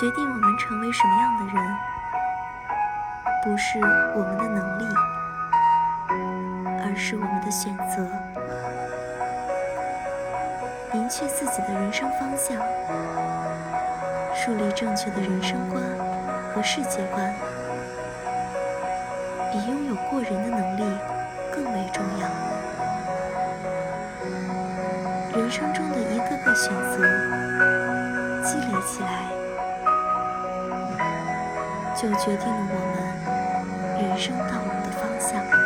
决定我们成为什么样的人，不是我们的能力，而是我们的选择。明确自己的人生方向，树立正确的人生观和世界观，比拥有过人的能力更为重要。人生中的一个个选择积累起来。就决定了我们人生道路的方向。